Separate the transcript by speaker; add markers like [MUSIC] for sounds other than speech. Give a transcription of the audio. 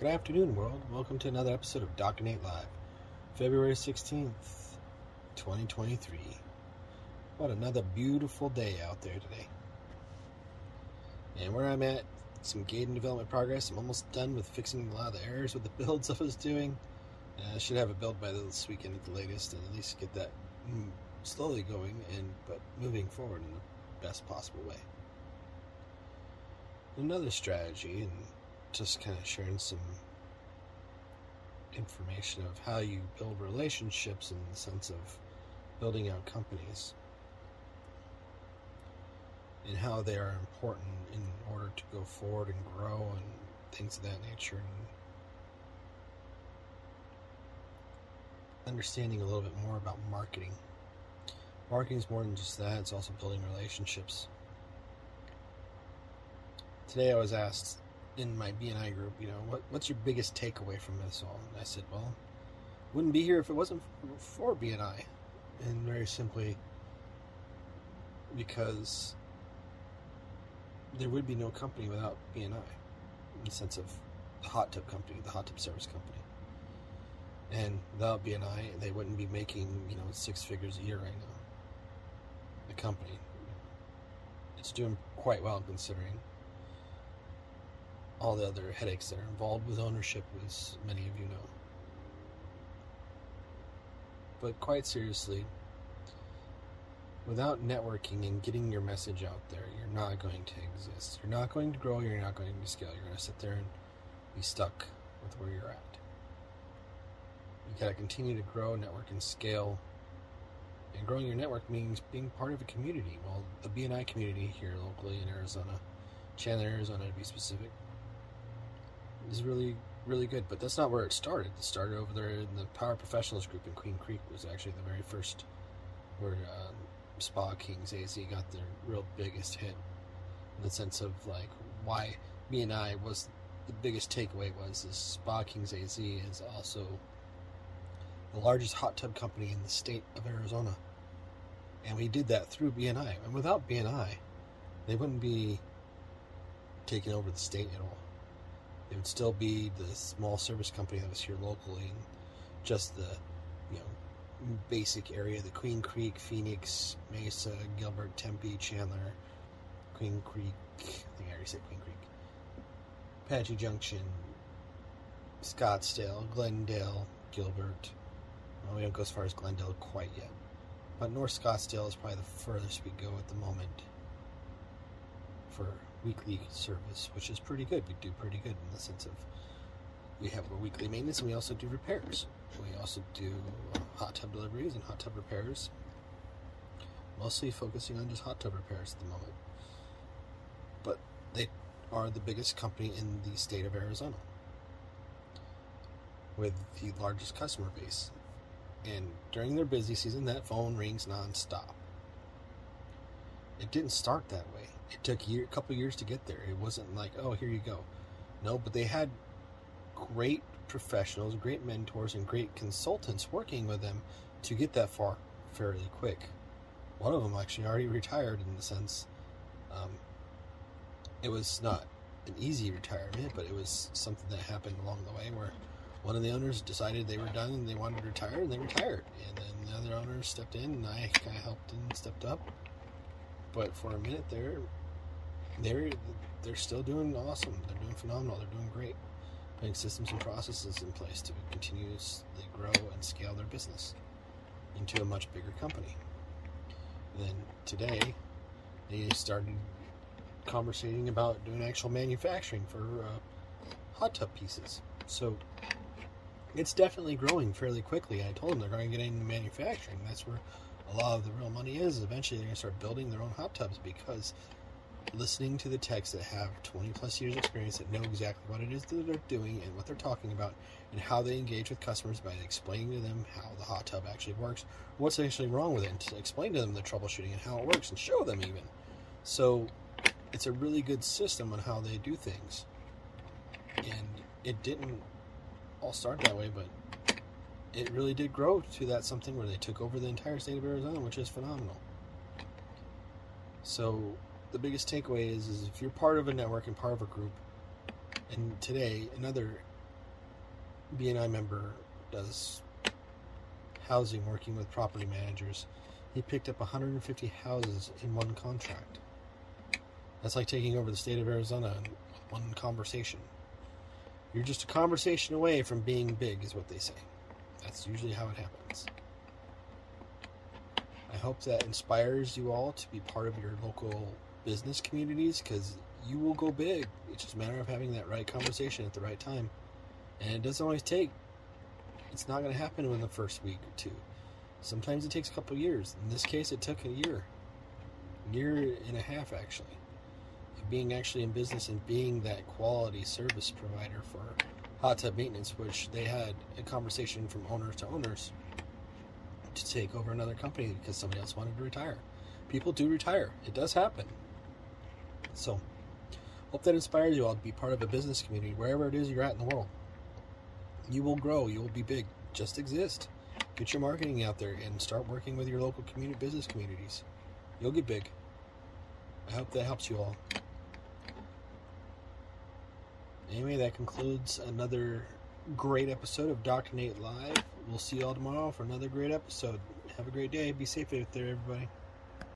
Speaker 1: Good afternoon, world. Welcome to another episode of Dr. Nate Live, February 16th, 2023. What another beautiful day out there today. And where I'm at, some gated development progress. I'm almost done with fixing a lot of the errors with the builds [LAUGHS] I was doing. I should have a build by this weekend at the latest, and at least get that mm, slowly going and but moving forward in the best possible way. Another strategy, and just kind of sharing some information of how you build relationships in the sense of building out companies. And how they are important in order to go forward and grow and things of that nature and understanding a little bit more about marketing. Marketing is more than just that it's also building relationships. Today i was asked in my BNI group, you know, what, what's your biggest takeaway from this all? And I said, well, wouldn't be here if it wasn't for BNI. And very simply, because there would be no company without BNI, in the sense of the hot tub company, the hot tub service company. And without BNI, they wouldn't be making, you know, six figures a year right now. The company. It's doing quite well considering all the other headaches that are involved with ownership, as many of you know. But quite seriously, without networking and getting your message out there, you're not going to exist. You're not going to grow, you're not going to scale. You're going to sit there and be stuck with where you're at. You got to continue to grow, network, and scale. And growing your network means being part of a community. Well, the BNI community here locally in Arizona, Chandler, Arizona to be specific, is really really good. But that's not where it started. It started over there in the Power Professionals group in Queen Creek. Was actually the very first where um, Spa Kings AZ got their real biggest hit in the sense of like why BNI was the biggest takeaway was is Spa Kings AZ is also the largest hot tub company in the state of Arizona. And we did that through BNI. And without BNI, they wouldn't be taking over the state at all. It would still be the small service company that was here locally, and just the you know basic area: the Queen Creek, Phoenix, Mesa, Gilbert, Tempe, Chandler, Queen Creek. I think I already said Queen Creek. Apache Junction, Scottsdale, Glendale, Gilbert. Well, we don't go as far as Glendale quite yet, but North Scottsdale is probably the furthest we go at the moment for weekly service, which is pretty good. We do pretty good in the sense of we have a weekly maintenance and we also do repairs. We also do uh, hot tub deliveries and hot tub repairs, mostly focusing on just hot tub repairs at the moment. But they are the biggest company in the state of Arizona with the largest customer base. And during their busy season, that phone rings nonstop. It didn't start that way it took a, couple years to get there. It wasn't like, oh, here you go. No, but they had great professionals, great mentors, and great consultants working with them to get that far fairly quick. One of them actually already retired in the sense um, it was not an easy retirement, but it was something that happened along the way where one of the owners decided they were done and they wanted to retire, and they retired. And then the other owners stepped in, and I kind of helped and stepped up. But for a minute there, they're they're still doing awesome. They're doing phenomenal. They're doing great. Putting systems and processes in place to continuously grow and scale their business into a much bigger company. then today, they started conversating about doing actual manufacturing for uh, hot tub pieces. So it's definitely growing fairly quickly. I told them they're going to get into manufacturing. That's where a lot of the real money is. Eventually, they're going to start building their own hot tubs because listening to the techs that have 20 plus years experience that know exactly what it is that they're doing and what they're talking about and how they engage with customers by explaining to them how the hot tub actually works, what's actually wrong with it, and to explain to them the troubleshooting and how it works and show them even. So it's a really good system on how they do things. And it didn't all start that way, but it really did grow to that something where they took over the entire state of Arizona, which is phenomenal. So the biggest takeaway is, is if you're part of a network and part of a group, and today another BNI member does housing working with property managers. He picked up 150 houses in one contract. That's like taking over the state of Arizona in one conversation. You're just a conversation away from being big, is what they say. That's usually how it happens. I hope that inspires you all to be part of your local business communities because you will go big. It's just a matter of having that right conversation at the right time. And it doesn't always take, it's not going to happen in the first week or two. Sometimes it takes a couple years. In this case, it took a year, year and a half actually, being actually in business and being that quality service provider for hot tub maintenance, which they had a conversation from owners to owners to take over another company because somebody else wanted to retire. People do retire. It does happen. So, hope that inspires you all to be part of a business community wherever it is you're at in the world. You will grow. You will be big. Just exist. Get your marketing out there and start working with your local community business communities. You'll get big. I hope that helps you all. Anyway, that concludes another great episode of Dr. Nate Live. We'll see you all tomorrow for another great episode. Have a great day. Be safe out there, everybody.